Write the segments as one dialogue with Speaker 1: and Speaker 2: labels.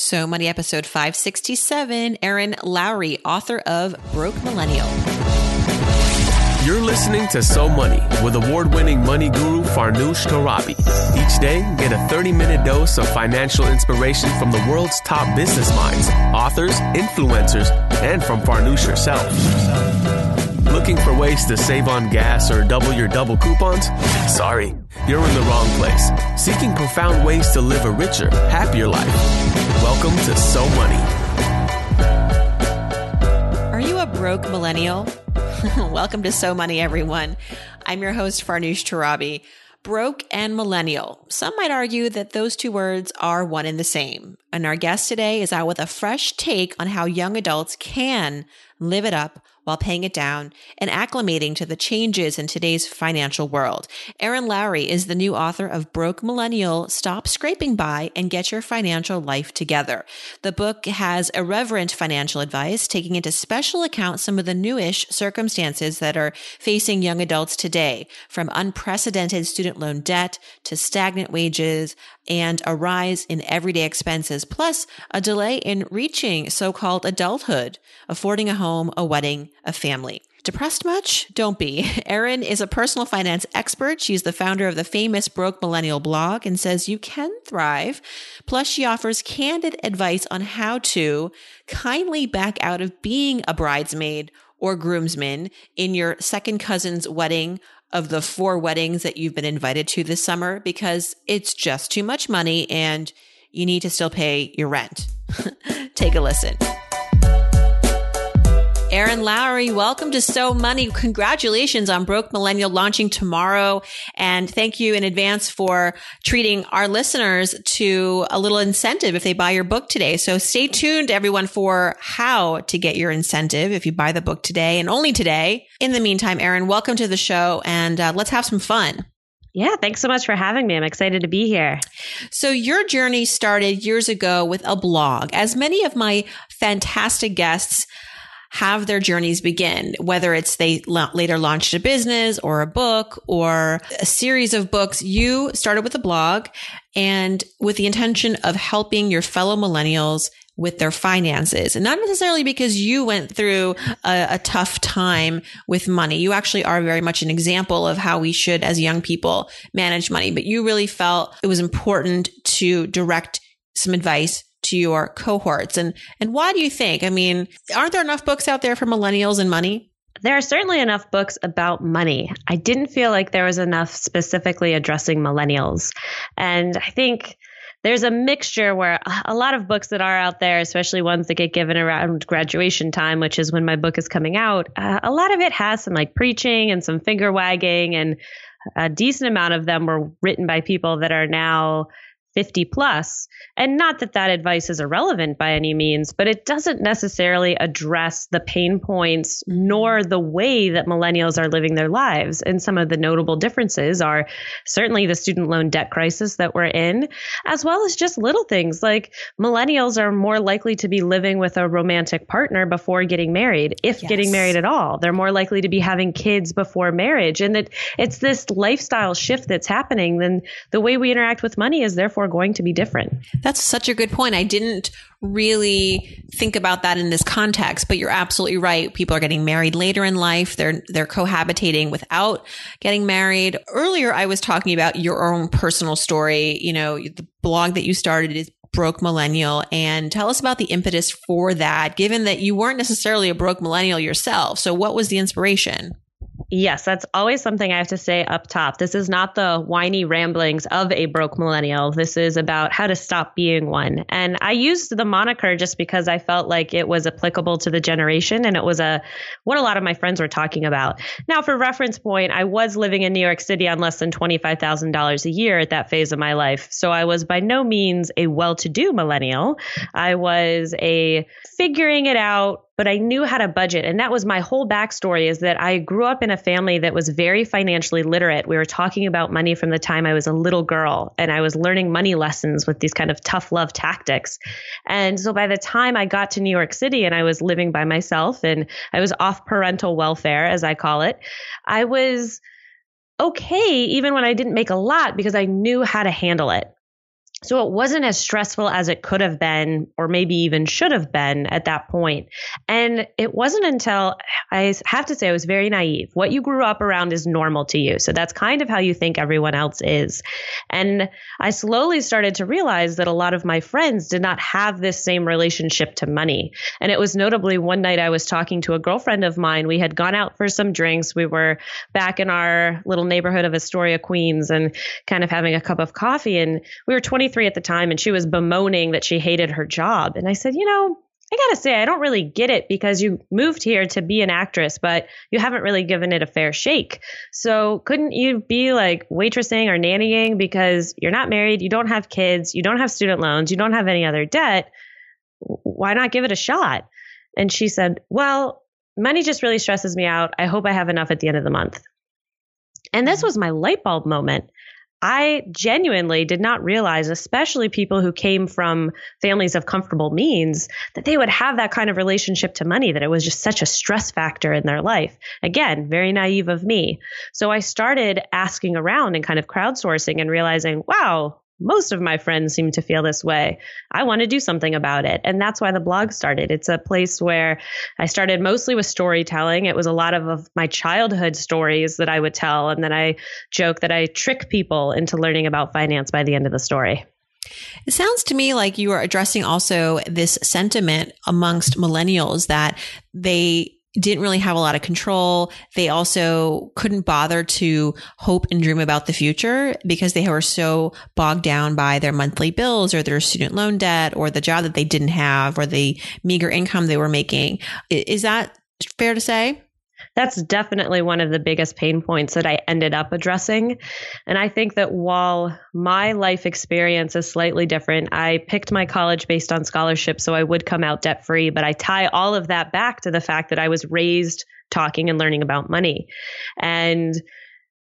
Speaker 1: So Money episode 567, Erin Lowry, author of Broke Millennial.
Speaker 2: You're listening to So Money with award winning money guru Farnoosh Torabi. Each day, get a 30 minute dose of financial inspiration from the world's top business minds, authors, influencers, and from Farnoosh herself. Looking for ways to save on gas or double your double coupons? Sorry, you're in the wrong place. Seeking profound ways to live a richer, happier life. Welcome to So Money.
Speaker 1: Are you a broke millennial? Welcome to So Money, everyone. I'm your host, Farnoosh Torabi. Broke and millennial. Some might argue that those two words are one and the same. And our guest today is out with a fresh take on how young adults can live it up while paying it down and acclimating to the changes in today's financial world. Erin Lowry is the new author of Broke Millennial, Stop Scraping By and Get Your Financial Life Together. The book has irreverent financial advice, taking into special account some of the newish circumstances that are facing young adults today, from unprecedented student loan debt to stagnant wages, and a rise in everyday expenses, plus a delay in reaching so-called adulthood, affording a home, a wedding, a family. Depressed much? Don't be. Erin is a personal finance expert. She's the founder of the famous Broke Millennial blog and says you can thrive. Plus, she offers candid advice on how to kindly back out of being a bridesmaid or groomsman in your second cousin's wedding of the four weddings that you've been invited to this summer because it's just too much money and you need to still pay your rent. Take a listen. Erin Lowry, welcome to So Money. Congratulations on Broke Millennial launching tomorrow. And thank you in advance for treating our listeners to a little incentive if they buy your book today. So stay tuned, everyone, for how to get your incentive if you buy the book today and only today. In the meantime, Erin, welcome to the show and uh, let's have some fun.
Speaker 3: Yeah, thanks so much for having me. I'm excited to be here.
Speaker 1: So, your journey started years ago with a blog. As many of my fantastic guests have their journeys begin, whether it's they later launched a business or a book or a series of books. You started with a blog and with the intention of helping your fellow millennials with their finances and not necessarily because you went through a, a, tough time with money. You actually are very much an example of how we should, as young people, manage money, but you really felt it was important to direct some advice to your cohorts. And, and why do you think? I mean, aren't there enough books out there for millennials and money?
Speaker 3: There are certainly enough books about money. I didn't feel like there was enough specifically addressing millennials. And I think there's a mixture where a lot of books that are out there, especially ones that get given around graduation time, which is when my book is coming out, uh, a lot of it has some like preaching and some finger wagging, and a decent amount of them were written by people that are now 50 plus. And not that that advice is irrelevant by any means, but it doesn't necessarily address the pain points nor mm-hmm. the way that millennials are living their lives. And some of the notable differences are certainly the student loan debt crisis that we're in, as well as just little things like millennials are more likely to be living with a romantic partner before getting married, if yes. getting married at all. They're more likely to be having kids before marriage. And that it's this lifestyle shift that's happening, then the way we interact with money is therefore going to be different.
Speaker 1: That's such a good point. I didn't really think about that in this context, but you're absolutely right. People are getting married later in life. They're they're cohabitating without getting married. Earlier I was talking about your own personal story, you know, the blog that you started is broke millennial and tell us about the impetus for that given that you weren't necessarily a broke millennial yourself. So what was the inspiration?
Speaker 3: Yes, that's always something I have to say up top. This is not the whiny ramblings of a broke millennial. This is about how to stop being one. And I used the moniker just because I felt like it was applicable to the generation and it was a what a lot of my friends were talking about. Now, for reference point, I was living in New York City on less than $25,000 a year at that phase of my life. So I was by no means a well-to-do millennial. I was a figuring it out but I knew how to budget. And that was my whole backstory is that I grew up in a family that was very financially literate. We were talking about money from the time I was a little girl and I was learning money lessons with these kind of tough love tactics. And so by the time I got to New York City and I was living by myself and I was off parental welfare, as I call it, I was okay even when I didn't make a lot because I knew how to handle it. So it wasn't as stressful as it could have been, or maybe even should have been at that point. And it wasn't until I have to say I was very naive. What you grew up around is normal to you. So that's kind of how you think everyone else is. And I slowly started to realize that a lot of my friends did not have this same relationship to money. And it was notably one night I was talking to a girlfriend of mine. We had gone out for some drinks. We were back in our little neighborhood of Astoria, Queens, and kind of having a cup of coffee. And we were 20 23 at the time and she was bemoaning that she hated her job. And I said, you know, I got to say, I don't really get it because you moved here to be an actress, but you haven't really given it a fair shake. So couldn't you be like waitressing or nannying because you're not married, you don't have kids, you don't have student loans, you don't have any other debt? Why not give it a shot? And she said, well, money just really stresses me out. I hope I have enough at the end of the month. And this mm-hmm. was my light bulb moment. I genuinely did not realize, especially people who came from families of comfortable means, that they would have that kind of relationship to money, that it was just such a stress factor in their life. Again, very naive of me. So I started asking around and kind of crowdsourcing and realizing, wow, most of my friends seem to feel this way. I want to do something about it. And that's why the blog started. It's a place where I started mostly with storytelling. It was a lot of, of my childhood stories that I would tell. And then I joke that I trick people into learning about finance by the end of the story.
Speaker 1: It sounds to me like you are addressing also this sentiment amongst millennials that they didn't really have a lot of control. They also couldn't bother to hope and dream about the future because they were so bogged down by their monthly bills or their student loan debt or the job that they didn't have or the meager income they were making. Is that fair to say?
Speaker 3: That's definitely one of the biggest pain points that I ended up addressing. And I think that while my life experience is slightly different, I picked my college based on scholarship, so I would come out debt free. But I tie all of that back to the fact that I was raised talking and learning about money. And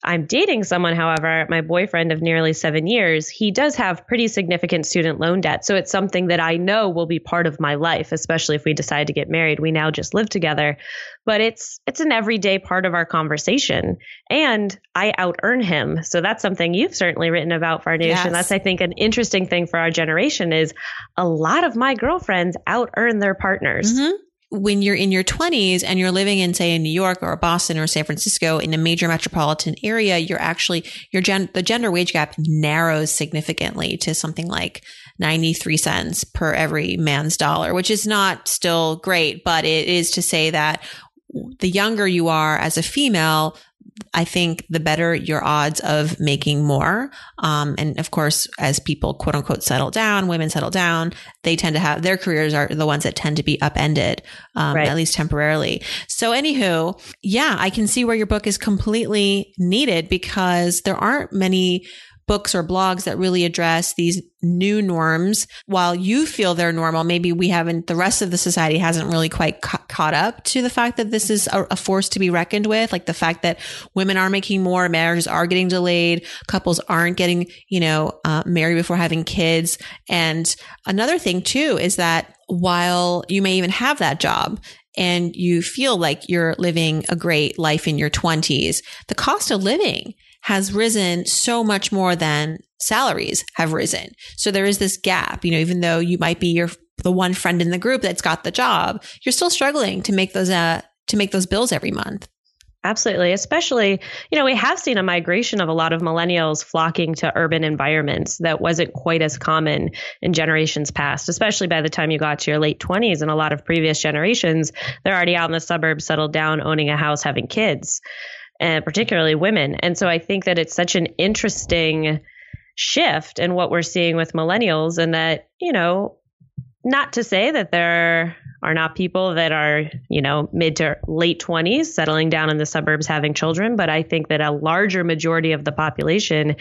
Speaker 3: I'm dating someone, however, my boyfriend of nearly seven years, he does have pretty significant student loan debt. So it's something that I know will be part of my life, especially if we decide to get married. We now just live together, but it's it's an everyday part of our conversation. And I out earn him. So that's something you've certainly written about, Farnoosh. Yes. And that's I think an interesting thing for our generation is a lot of my girlfriends out earn their partners. Mm-hmm
Speaker 1: when you're in your 20s and you're living in say in New York or Boston or San Francisco in a major metropolitan area you're actually your gen- the gender wage gap narrows significantly to something like 93 cents per every man's dollar which is not still great but it is to say that the younger you are as a female I think the better your odds of making more. Um, and of course, as people quote unquote settle down, women settle down, they tend to have their careers are the ones that tend to be upended, um, right. at least temporarily. So, anywho, yeah, I can see where your book is completely needed because there aren't many books or blogs that really address these new norms. While you feel they're normal maybe we haven't the rest of the society hasn't really quite ca- caught up to the fact that this is a, a, force to be reckoned with like the fact that women are making more marriages are getting delayed couples aren't getting you know uh, married before having kids. And another thing too is that while you may even have that job and you feel like you're living a great life in your 20s the cost of living has risen so much more than salaries have risen. So there is this gap, you know, even though you might be your the one friend in the group that's got the job, you're still struggling to make those uh to make those bills every month.
Speaker 3: Absolutely. Especially, you know, we have seen a migration of a lot of millennials flocking to urban environments that wasn't quite as common in generations past, especially by the time you got to your late 20s. And a lot of previous generations, they're already out in the suburbs, settled down, owning a house, having kids and particularly women. And so I think that it's such an interesting shift in what we're seeing with millennials, and that, you know, not to say that there are not people that are, you know, mid to late 20s settling down in the suburbs having children, but I think that a larger majority of the population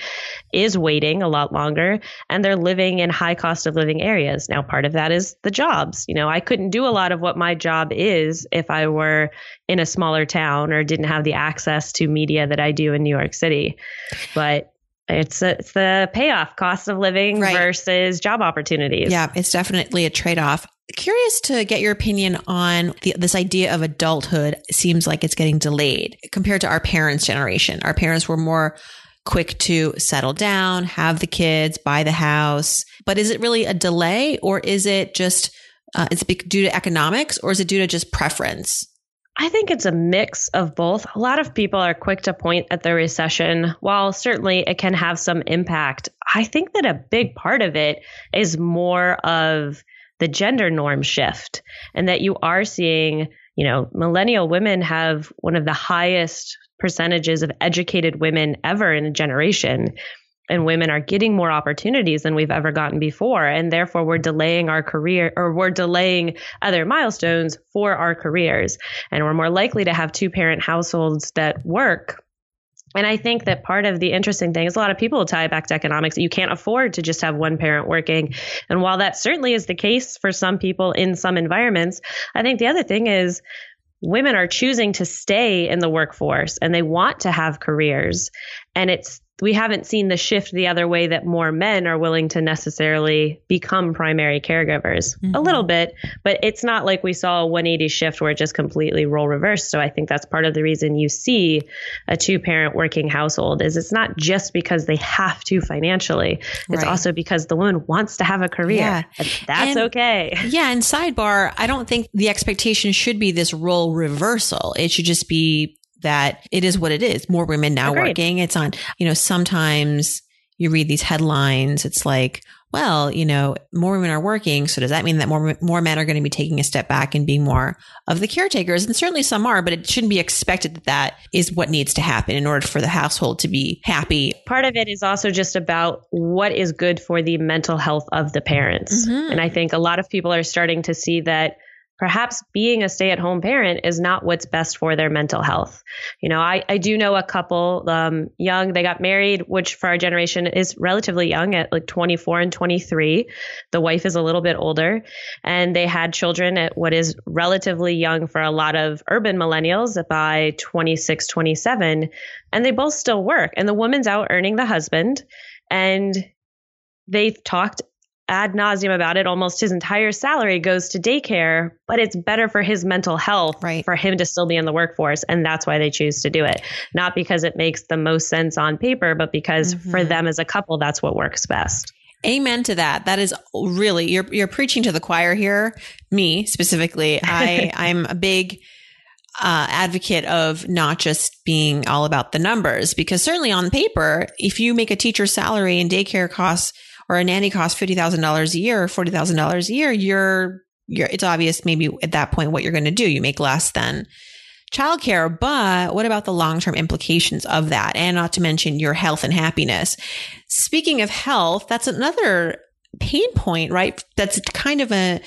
Speaker 3: is waiting a lot longer and they're living in high cost of living areas. Now, part of that is the jobs. You know, I couldn't do a lot of what my job is if I were in a smaller town or didn't have the access to media that I do in New York City. But it's a, it's the payoff cost of living right. versus job opportunities.
Speaker 1: Yeah, it's definitely a trade off. Curious to get your opinion on the, this idea of adulthood. It seems like it's getting delayed compared to our parents' generation. Our parents were more quick to settle down, have the kids, buy the house. But is it really a delay or is it just, uh, is it due to economics or is it due to just preference?
Speaker 3: I think it's a mix of both. A lot of people are quick to point at the recession. While certainly it can have some impact, I think that a big part of it is more of the gender norm shift and that you are seeing, you know, millennial women have one of the highest percentages of educated women ever in a generation and women are getting more opportunities than we've ever gotten before and therefore we're delaying our career or we're delaying other milestones for our careers. And we're more likely to have two parent households that work and I think that part of the interesting thing is a lot of people tie it back to economics. that You can't afford to just have one parent working. And while that certainly is the case for some people in some environments, I think the other thing is women are choosing to stay in the workforce and they want to have careers. And it's we haven't seen the shift the other way that more men are willing to necessarily become primary caregivers. Mm-hmm. A little bit, but it's not like we saw a 180 shift where it just completely role reversed. So I think that's part of the reason you see a two parent working household is it's not just because they have to financially. It's right. also because the woman wants to have a career. Yeah. And that's and, okay.
Speaker 1: Yeah, and sidebar, I don't think the expectation should be this role reversal. It should just be that it is what it is. More women now Agreed. working. It's on, you know, sometimes you read these headlines. It's like, well, you know, more women are working. So does that mean that more, more men are going to be taking a step back and being more of the caretakers? And certainly some are, but it shouldn't be expected that that is what needs to happen in order for the household to be happy.
Speaker 3: Part of it is also just about what is good for the mental health of the parents. Mm-hmm. And I think a lot of people are starting to see that perhaps being a stay at home parent is not what's best for their mental health. You know, I, I do know a couple um, young, they got married, which for our generation is relatively young at like 24 and 23. The wife is a little bit older, and they had children at what is relatively young for a lot of urban millennials by 26, 27. And they both still work, and the woman's out earning the husband. And they've talked ad nauseum about it. Almost his entire salary goes to daycare, but it's better for his mental health
Speaker 1: right.
Speaker 3: for him to still be in the workforce. And that's why they choose to do it. Not because it makes the most sense on paper, but because mm-hmm. for them as a couple, that's what works best.
Speaker 1: Amen to that. That is really you're you're preaching to the choir here. Me specifically, I I'm a big uh, advocate of not just being all about the numbers because certainly on paper, if you make a teacher's salary and daycare costs or a nanny costs $50,000 a year or $40,000 a year, you're, you're, it's obvious maybe at that point what you're going to do. You make less than childcare, but what about the long-term implications of that? And not to mention your health and happiness. Speaking of health, that's another pain point, right? That's kind of a,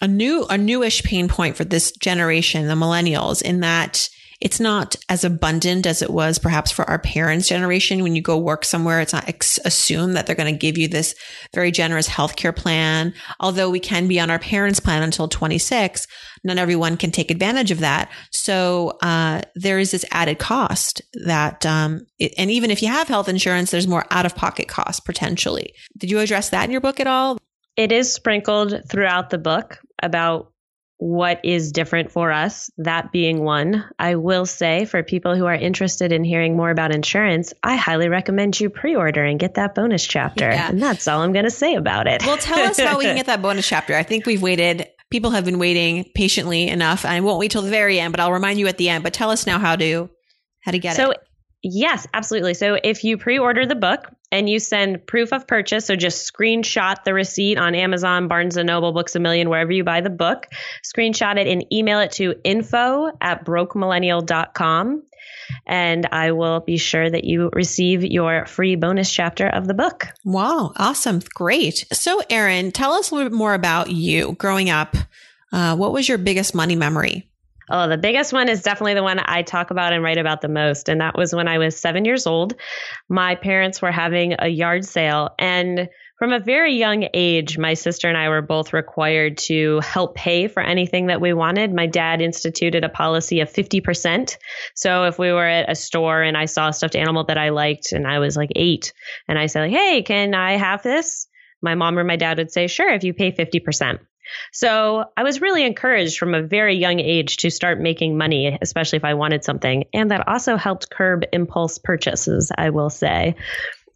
Speaker 1: a new, a newish pain point for this generation, the millennials, in that it's not as abundant as it was perhaps for our parents' generation. When you go work somewhere, it's not ex- assumed that they're going to give you this very generous healthcare plan. Although we can be on our parents' plan until 26, not everyone can take advantage of that. So uh, there is this added cost that, um, it, and even if you have health insurance, there's more out of pocket costs potentially. Did you address that in your book at all?
Speaker 3: It is sprinkled throughout the book about what is different for us, that being one. I will say for people who are interested in hearing more about insurance, I highly recommend you pre order and get that bonus chapter. Yeah. And that's all I'm going to say about it.
Speaker 1: Well, tell us how we can get that bonus chapter. I think we've waited, people have been waiting patiently enough. I won't wait till the very end, but I'll remind you at the end. But tell us now how to. How to get
Speaker 3: so,
Speaker 1: it.
Speaker 3: Yes, absolutely. So if you pre order the book and you send proof of purchase, so just screenshot the receipt on Amazon, Barnes and Noble, Books a Million, wherever you buy the book, screenshot it and email it to info at brokemillennial.com. And I will be sure that you receive your free bonus chapter of the book.
Speaker 1: Wow, awesome. Great. So, Erin, tell us a little bit more about you growing up. Uh, what was your biggest money memory?
Speaker 3: Oh, the biggest one is definitely the one I talk about and write about the most. And that was when I was seven years old. My parents were having a yard sale. And from a very young age, my sister and I were both required to help pay for anything that we wanted. My dad instituted a policy of 50%. So if we were at a store and I saw a stuffed animal that I liked and I was like eight and I said, like, Hey, can I have this? My mom or my dad would say, sure, if you pay 50%. So I was really encouraged from a very young age to start making money, especially if I wanted something. And that also helped curb impulse purchases, I will say.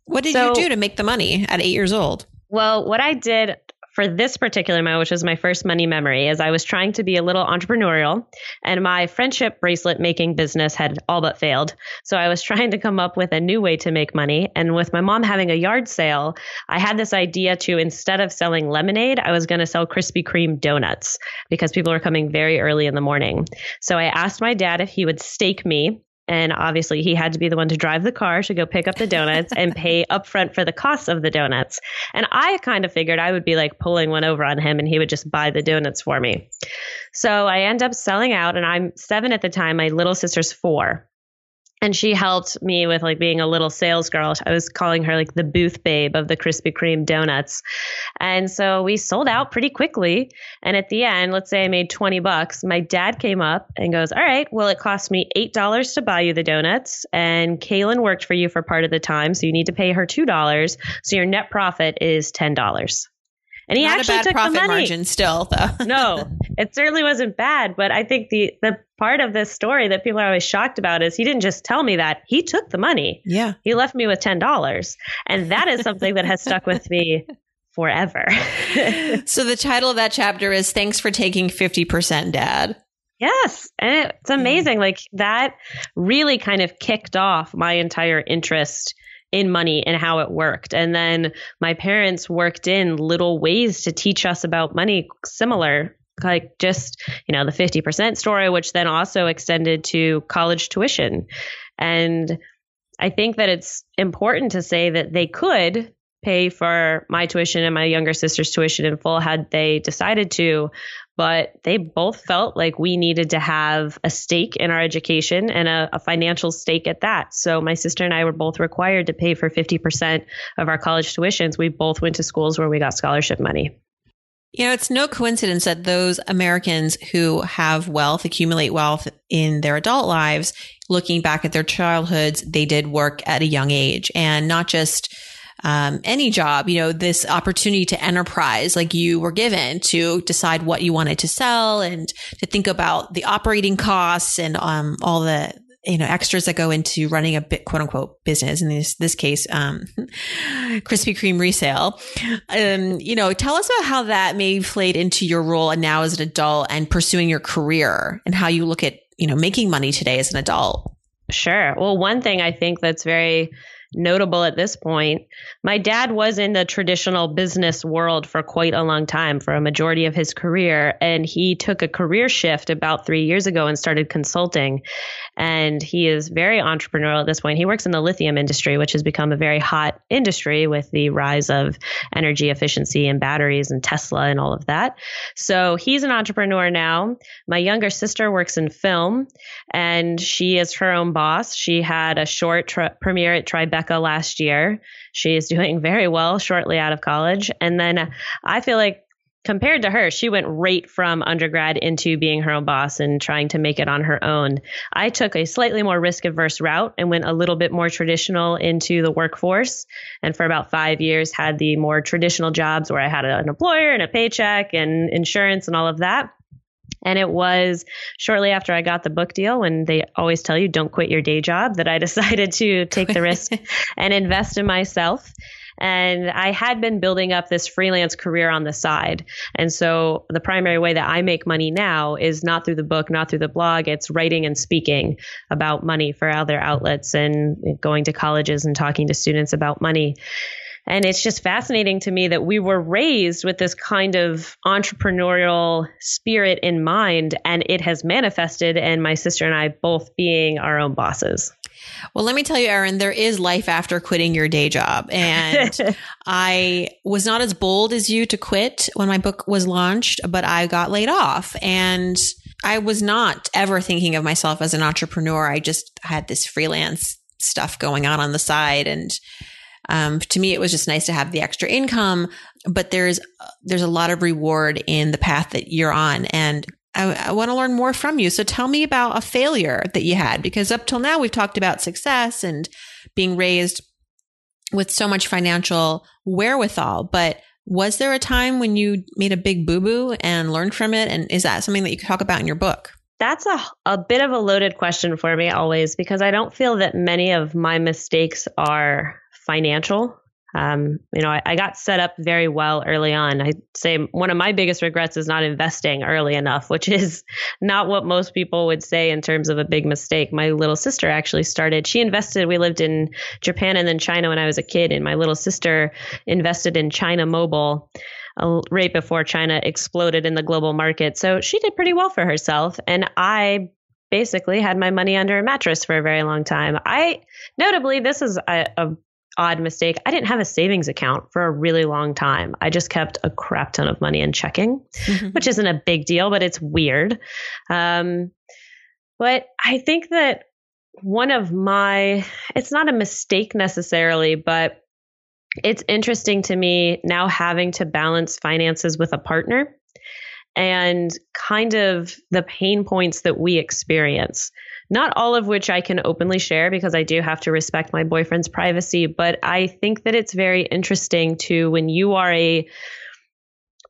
Speaker 1: What did so, you do to make the money at eight years old?
Speaker 3: Well, what I did for this particular moment, which was my first money memory, is I was trying to be a little entrepreneurial and my friendship bracelet making business had all but failed. So I was trying to come up with a new way to make money. And with my mom having a yard sale, I had this idea to instead of selling lemonade, I was going to sell Krispy Kreme donuts because people were coming very early in the morning. So I asked my dad if he would stake me and obviously, he had to be the one to drive the car to go pick up the donuts and pay upfront for the cost of the donuts. And I kind of figured I would be like pulling one over on him and he would just buy the donuts for me. So I end up selling out, and I'm seven at the time. My little sister's four and she helped me with like being a little sales girl. I was calling her like the booth babe of the Krispy Kreme donuts. And so we sold out pretty quickly. And at the end, let's say I made 20 bucks. My dad came up and goes, All right, well, it cost me $8 to buy you the donuts. And Kaylin worked for you for part of the time. So you need to pay her $2. So your net profit is $10.
Speaker 1: And he Not actually a bad took profit the money. margin still, though.
Speaker 3: no, it certainly wasn't bad. But I think the the part of this story that people are always shocked about is he didn't just tell me that he took the money.
Speaker 1: Yeah,
Speaker 3: he left me with ten dollars, and that is something that has stuck with me forever.
Speaker 1: so the title of that chapter is "Thanks for taking fifty percent, Dad."
Speaker 3: Yes. And it's mm. amazing. Like that really kind of kicked off my entire interest in money and how it worked. And then my parents worked in little ways to teach us about money similar like just you know the 50% story which then also extended to college tuition and i think that it's important to say that they could pay for my tuition and my younger sister's tuition in full had they decided to but they both felt like we needed to have a stake in our education and a, a, financial stake at that. So my sister and I were both required to pay for 50% of our college tuitions. We both went to schools where we got scholarship money.
Speaker 1: You know, it's no coincidence that those Americans who have wealth, accumulate wealth in their adult lives, looking back at their childhoods, they did work at a young age and not just um, any job, you know, this opportunity to enterprise like you were given to decide what you wanted to sell and to think about the operating costs and um, all the you know extras that go into running a bit quote unquote business. In this this case um krispy kreme resale. Um you know tell us about how that may played into your role and now as an adult and pursuing your career and how you look at you know making money today as an adult.
Speaker 3: Sure. Well one thing i think that's very notable at this point. My dad was in the traditional business world for quite a long time, for a majority of his career. And he took a career shift about three years ago and started consulting. And he is very entrepreneurial at this point. He works in the lithium industry, which has become a very hot industry with the rise of energy efficiency and batteries and Tesla and all of that. So he's an entrepreneur now. My younger sister works in film and she is her own boss. She had a short tri- premiere at Tribeca last year. She is doing very well shortly out of college. And then I feel like compared to her, she went right from undergrad into being her own boss and trying to make it on her own. I took a slightly more risk averse route and went a little bit more traditional into the workforce. And for about five years, had the more traditional jobs where I had an employer and a paycheck and insurance and all of that. And it was shortly after I got the book deal when they always tell you don't quit your day job that I decided to take the risk and invest in myself. And I had been building up this freelance career on the side. And so the primary way that I make money now is not through the book, not through the blog. It's writing and speaking about money for other outlets and going to colleges and talking to students about money. And it's just fascinating to me that we were raised with this kind of entrepreneurial spirit in mind, and it has manifested, and my sister and I both being our own bosses.
Speaker 1: Well, let me tell you, Erin, there is life after quitting your day job. And I was not as bold as you to quit when my book was launched, but I got laid off. And I was not ever thinking of myself as an entrepreneur. I just had this freelance stuff going on on the side. And um, to me, it was just nice to have the extra income, but there's there's a lot of reward in the path that you're on, and I, I want to learn more from you. So tell me about a failure that you had, because up till now we've talked about success and being raised with so much financial wherewithal, but Was there a time when you made a big boo boo and learned from it? And is that something that you could talk about in your book?
Speaker 3: That's a, a bit of a loaded question for me always because I don't feel that many of my mistakes are financial. Um, you know, I, I, got set up very well early on. I say one of my biggest regrets is not investing early enough, which is not what most people would say in terms of a big mistake. My little sister actually started, she invested, we lived in Japan and then China when I was a kid, and my little sister invested in China Mobile. Uh, right before China exploded in the global market. So she did pretty well for herself. And I basically had my money under a mattress for a very long time. I notably, this is a, a odd mistake. I didn't have a savings account for a really long time. I just kept a crap ton of money in checking, mm-hmm. which isn't a big deal, but it's weird. Um, but I think that one of my, it's not a mistake necessarily, but it's interesting to me now having to balance finances with a partner and kind of the pain points that we experience not all of which I can openly share because I do have to respect my boyfriend's privacy. But I think that it's very interesting to when you are a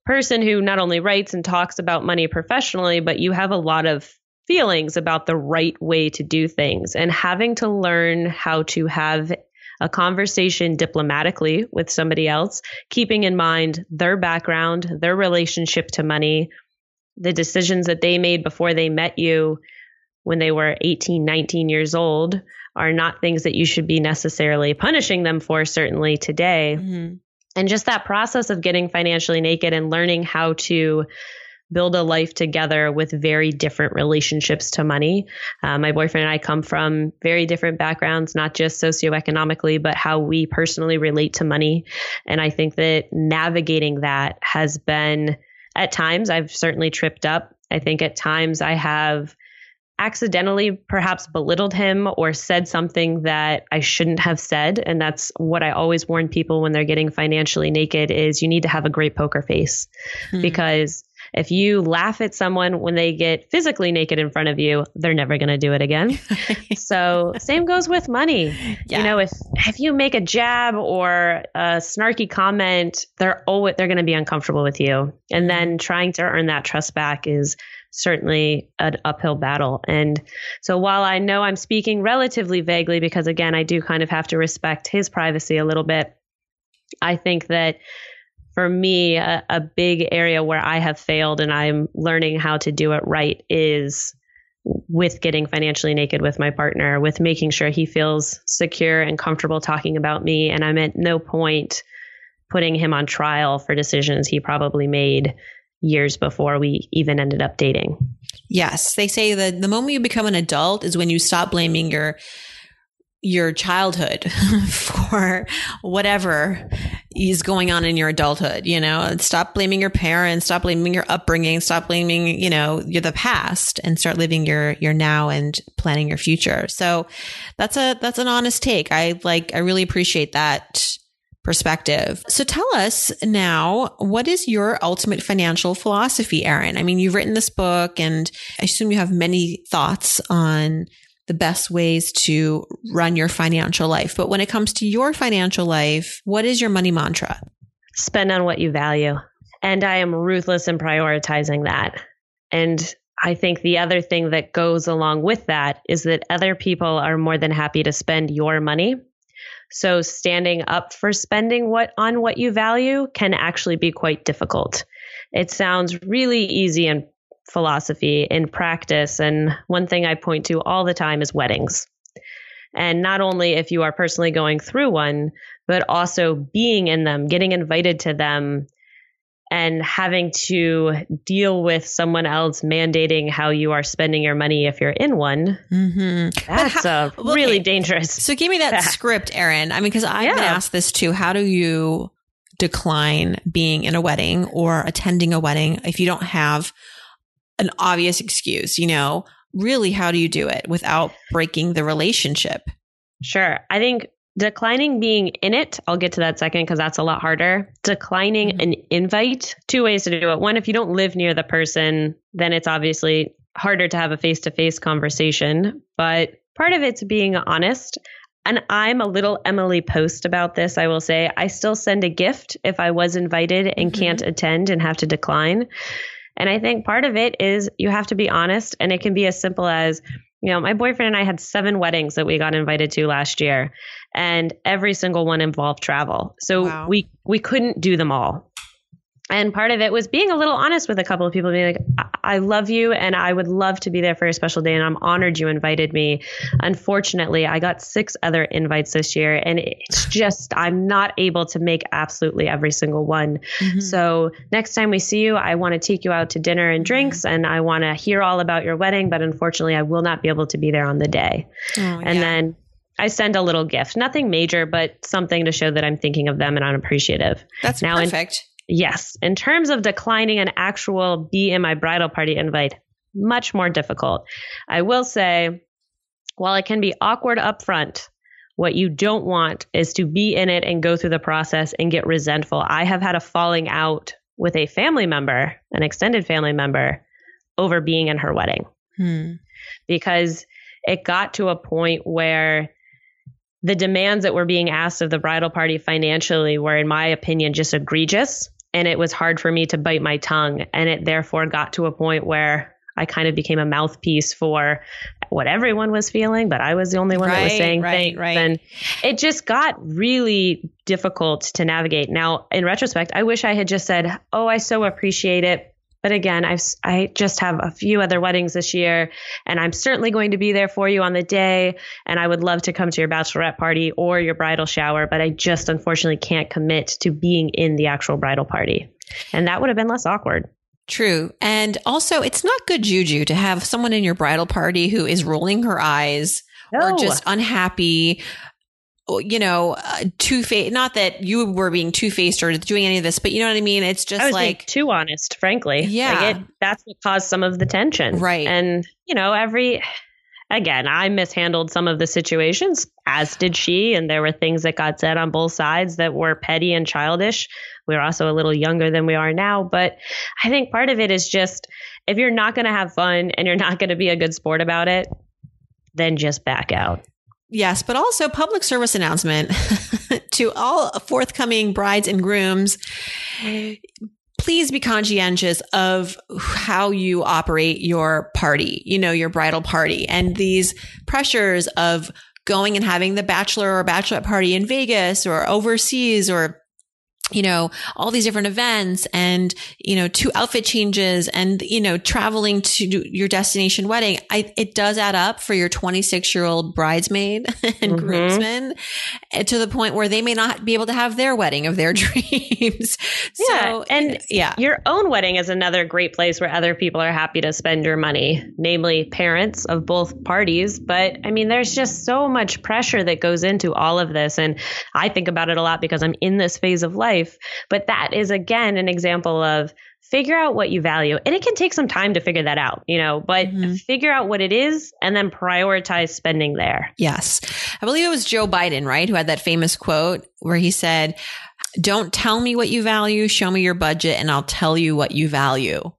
Speaker 3: person who not only writes and talks about money professionally, but you have a lot of feelings about the right way to do things and having to learn how to have a conversation diplomatically with somebody else, keeping in mind their background, their relationship to money, the decisions that they made before they met you, when they were 18, 19 years old are not things that you should be necessarily punishing them for, certainly today. Mm-hmm. And just that process of getting financially naked and learning how to build a life together with very different relationships to money. Uh, my boyfriend and I come from very different backgrounds, not just socioeconomically, but how we personally relate to money. And I think that navigating that has been, at times, I've certainly tripped up. I think at times I have accidentally perhaps belittled him or said something that I shouldn't have said and that's what I always warn people when they're getting financially naked is you need to have a great poker face hmm. because if you laugh at someone when they get physically naked in front of you, they're never going to do it again. so, same goes with money. Yeah. You know, if if you make a jab or a snarky comment, they're always they're going to be uncomfortable with you. And then trying to earn that trust back is certainly an uphill battle. And so while I know I'm speaking relatively vaguely, because again, I do kind of have to respect his privacy a little bit, I think that for me, a, a big area where I have failed and I'm learning how to do it right is with getting financially naked with my partner, with making sure he feels secure and comfortable talking about me. And I'm at no point putting him on trial for decisions he probably made years before we even ended up dating.
Speaker 1: Yes, they say that the moment you become an adult is when you stop blaming your your childhood for whatever is going on in your adulthood, you know, stop blaming your parents, stop blaming your upbringing, stop blaming, you know, the past and start living your, your now and planning your future. So that's a, that's an honest take. I like, I really appreciate that perspective. So tell us now, what is your ultimate financial philosophy, Erin? I mean, you've written this book and I assume you have many thoughts on the best ways to run your financial life. But when it comes to your financial life, what is your money mantra?
Speaker 3: Spend on what you value. And I am ruthless in prioritizing that. And I think the other thing that goes along with that is that other people are more than happy to spend your money so standing up for spending what on what you value can actually be quite difficult. It sounds really easy in philosophy in practice and one thing I point to all the time is weddings. And not only if you are personally going through one, but also being in them, getting invited to them, and having to deal with someone else mandating how you are spending your money if you're in one. Mm-hmm. That's how, a really okay. dangerous.
Speaker 1: So give me that script, Erin. I mean, because I've yeah. been asked this too. How do you decline being in a wedding or attending a wedding if you don't have an obvious excuse? You know, really, how do you do it without breaking the relationship?
Speaker 3: Sure. I think Declining being in it, I'll get to that second because that's a lot harder. Declining mm-hmm. an invite, two ways to do it. One, if you don't live near the person, then it's obviously harder to have a face to face conversation. But part of it's being honest. and I'm a little Emily Post about this, I will say. I still send a gift if I was invited and mm-hmm. can't attend and have to decline. And I think part of it is you have to be honest, and it can be as simple as, you know, my boyfriend and I had seven weddings that we got invited to last year, and every single one involved travel. So wow. we we couldn't do them all. And part of it was being a little honest with a couple of people, being like, I love you and I would love to be there for a special day. And I'm honored you invited me. Unfortunately, I got six other invites this year and it's just, I'm not able to make absolutely every single one. Mm-hmm. So next time we see you, I want to take you out to dinner and drinks and I want to hear all about your wedding. But unfortunately, I will not be able to be there on the day. Oh, and yeah. then I send a little gift, nothing major, but something to show that I'm thinking of them and I'm appreciative.
Speaker 1: That's now, perfect.
Speaker 3: In, Yes. In terms of declining an actual be in my bridal party invite, much more difficult. I will say, while it can be awkward up front, what you don't want is to be in it and go through the process and get resentful. I have had a falling out with a family member, an extended family member, over being in her wedding. Hmm. Because it got to a point where the demands that were being asked of the bridal party financially were, in my opinion, just egregious. And it was hard for me to bite my tongue. And it therefore got to a point where I kind of became a mouthpiece for what everyone was feeling, but I was the only one right, that was saying right, things. Right. And it just got really difficult to navigate. Now, in retrospect, I wish I had just said, Oh, I so appreciate it. But again, I've I just have a few other weddings this year, and I'm certainly going to be there for you on the day. And I would love to come to your bachelorette party or your bridal shower, but I just unfortunately can't commit to being in the actual bridal party. And that would have been less awkward.
Speaker 1: True. And also, it's not good juju to have someone in your bridal party who is rolling her eyes no. or just unhappy you know, uh, two faced. Not that you were being two faced or doing any of this, but you know what I mean. It's just like
Speaker 3: too honest, frankly.
Speaker 1: Yeah,
Speaker 3: like it, that's what caused some of the tension,
Speaker 1: right?
Speaker 3: And you know, every again, I mishandled some of the situations, as did she, and there were things that got said on both sides that were petty and childish. We were also a little younger than we are now, but I think part of it is just if you're not going to have fun and you're not going to be a good sport about it, then just back out.
Speaker 1: Yes, but also public service announcement to all forthcoming brides and grooms. Please be conscientious of how you operate your party, you know, your bridal party and these pressures of going and having the bachelor or bachelorette party in Vegas or overseas or you know, all these different events and, you know, two outfit changes and, you know, traveling to your destination wedding. I, it does add up for your 26 year old bridesmaid and mm-hmm. groomsmen to the point where they may not be able to have their wedding of their dreams.
Speaker 3: Yeah. And yeah, your own wedding is another great place where other people are happy to spend your money, namely parents of both parties. But I mean, there's just so much pressure that goes into all of this. And I think about it a lot because I'm in this phase of life life. But that is, again, an example of figure out what you value. And it can take some time to figure that out, you know, but mm-hmm. figure out what it is and then prioritize spending there.
Speaker 1: Yes. I believe it was Joe Biden, right? Who had that famous quote where he said, Don't tell me what you value, show me your budget, and I'll tell you what you value.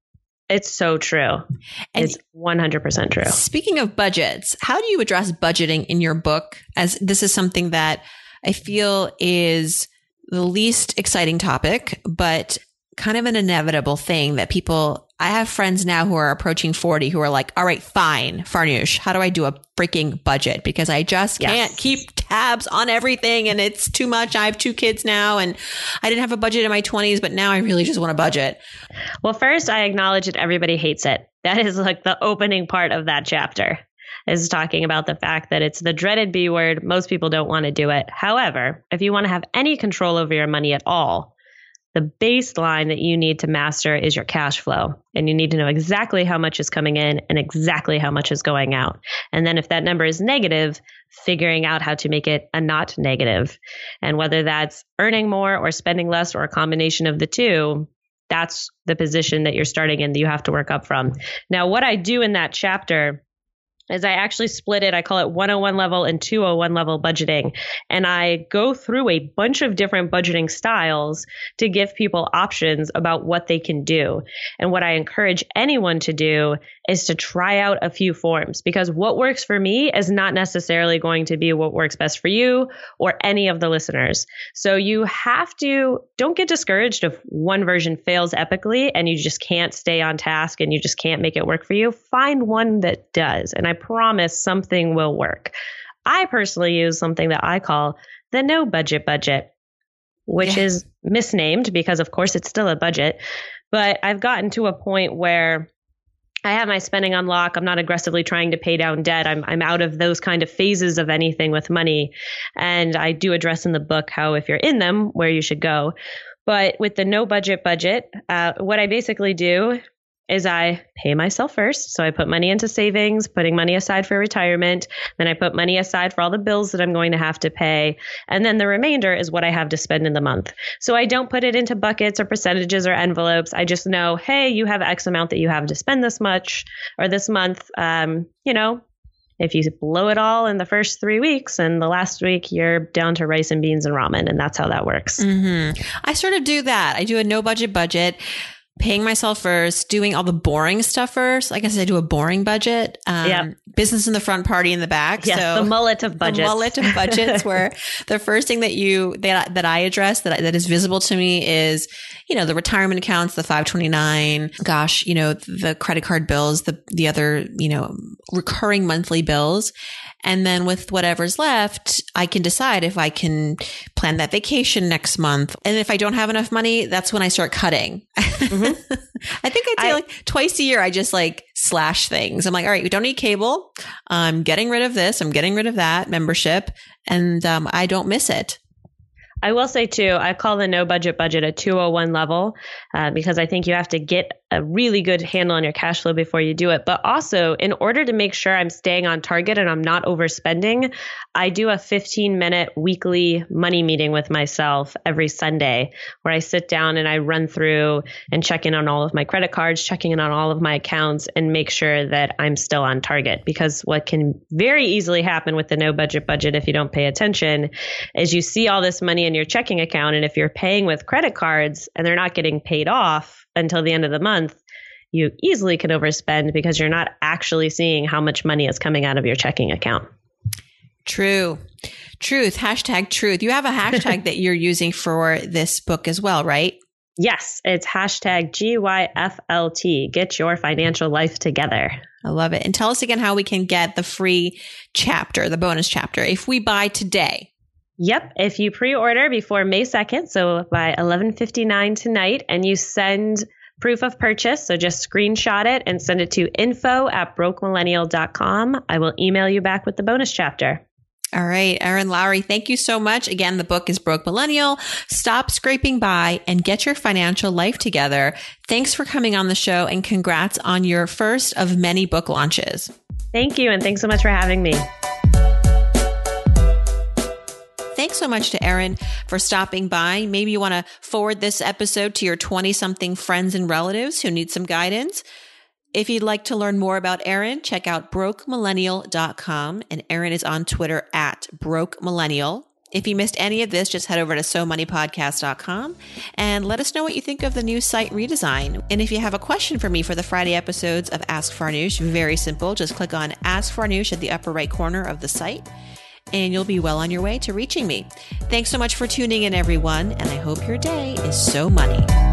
Speaker 3: It's so true. And it's 100% true.
Speaker 1: Speaking of budgets, how do you address budgeting in your book? As this is something that I feel is the least exciting topic, but kind of an inevitable thing that people, I have friends now who are approaching 40 who are like, all right, fine, Farnoosh, how do I do a freaking budget? Because I just can't keep tabs on everything and it's too much. I have two kids now and I didn't have a budget in my 20s, but now I really just want a budget.
Speaker 3: Well, first, I acknowledge that everybody hates it. That is like the opening part of that chapter is talking about the fact that it's the dreaded B word. Most people don't want to do it. However, if you want to have any control over your money at all, the baseline that you need to master is your cash flow. And you need to know exactly how much is coming in and exactly how much is going out. And then if that number is negative, figuring out how to make it a not negative. And whether that's earning more or spending less or a combination of the two, that's the position that you're starting in that you have to work up from. Now, what I do in that chapter is I actually split it. I call it 101 level and 201 level budgeting. And I go through a bunch of different budgeting styles to give people options about what they can do. And what I encourage anyone to do is to try out a few forms because what works for me is not necessarily going to be what works best for you or any of the listeners. So you have to, don't get discouraged if one version fails epically and you just can't stay on task and you just can't make it work for you. Find one that does. And I promise something will work. I personally use something that I call the no budget budget, which yeah. is misnamed because, of course, it's still a budget. But I've gotten to a point where I have my spending on lock. I'm not aggressively trying to pay down debt. I'm I'm out of those kind of phases of anything with money, and I do address in the book how if you're in them, where you should go. But with the no budget budget, uh, what I basically do is I pay myself first. So I put money into savings, putting money aside for retirement. Then I put money aside for all the bills that I'm going to have to pay. And then the remainder is what I have to spend in the month. So I don't put it into buckets or percentages or envelopes. I just know, hey, you have X amount that you have to spend this much or this month. Um, you know, if you blow it all in the first three weeks and the last week you're down to rice and beans and ramen and that's how that works
Speaker 1: mm-hmm. i sort of do that i do a no budget budget paying myself first, doing all the boring stuff first. I said, I do a boring budget. Um, yep. Business in the front, party in the back.
Speaker 3: Yes, so the mullet of budgets.
Speaker 1: The mullet of budgets, where the first thing that you that that I address that that is visible to me is, you know, the retirement accounts, the five twenty nine. Gosh, you know, the credit card bills, the the other, you know, recurring monthly bills, and then with whatever's left, I can decide if I can plan that vacation next month. And if I don't have enough money, that's when I start cutting. Mm-hmm. I think I do I, like twice a year. I just like slash things. I'm like, all right, we don't need cable. I'm getting rid of this. I'm getting rid of that membership and um, I don't miss it.
Speaker 3: I will say too, I call the no budget budget a 201 level uh, because I think you have to get a really good handle on your cash flow before you do it. But also, in order to make sure I'm staying on target and I'm not overspending, I do a 15 minute weekly money meeting with myself every Sunday where I sit down and I run through and check in on all of my credit cards, checking in on all of my accounts, and make sure that I'm still on target. Because what can very easily happen with the no budget budget if you don't pay attention is you see all this money in your checking account. And if you're paying with credit cards and they're not getting paid off, until the end of the month, you easily can overspend because you're not actually seeing how much money is coming out of your checking account.
Speaker 1: True. Truth. Hashtag truth. You have a hashtag that you're using for this book as well, right?
Speaker 3: Yes, it's hashtag GYFLT. Get your financial life together.
Speaker 1: I love it. And tell us again how we can get the free chapter, the bonus chapter, if we buy today.
Speaker 3: Yep. If you pre-order before May 2nd, so by 11:59 tonight, and you send proof of purchase, so just screenshot it and send it to info at brokemillennial.com. I will email you back with the bonus chapter.
Speaker 1: All right, Erin Lowry, thank you so much. Again, the book is Broke Millennial. Stop scraping by and get your financial life together. Thanks for coming on the show and congrats on your first of many book launches.
Speaker 3: Thank you, and thanks so much for having me.
Speaker 1: Thanks so much to Erin for stopping by. Maybe you want to forward this episode to your 20 something friends and relatives who need some guidance. If you'd like to learn more about Erin, check out brokemillennial.com and Erin is on Twitter at brokemillennial. If you missed any of this, just head over to somoneypodcast.com and let us know what you think of the new site redesign. And if you have a question for me for the Friday episodes of Ask Farnoosh, very simple. Just click on Ask Farnoosh at the upper right corner of the site and you'll be well on your way to reaching me. Thanks so much for tuning in, everyone, and I hope your day is so money.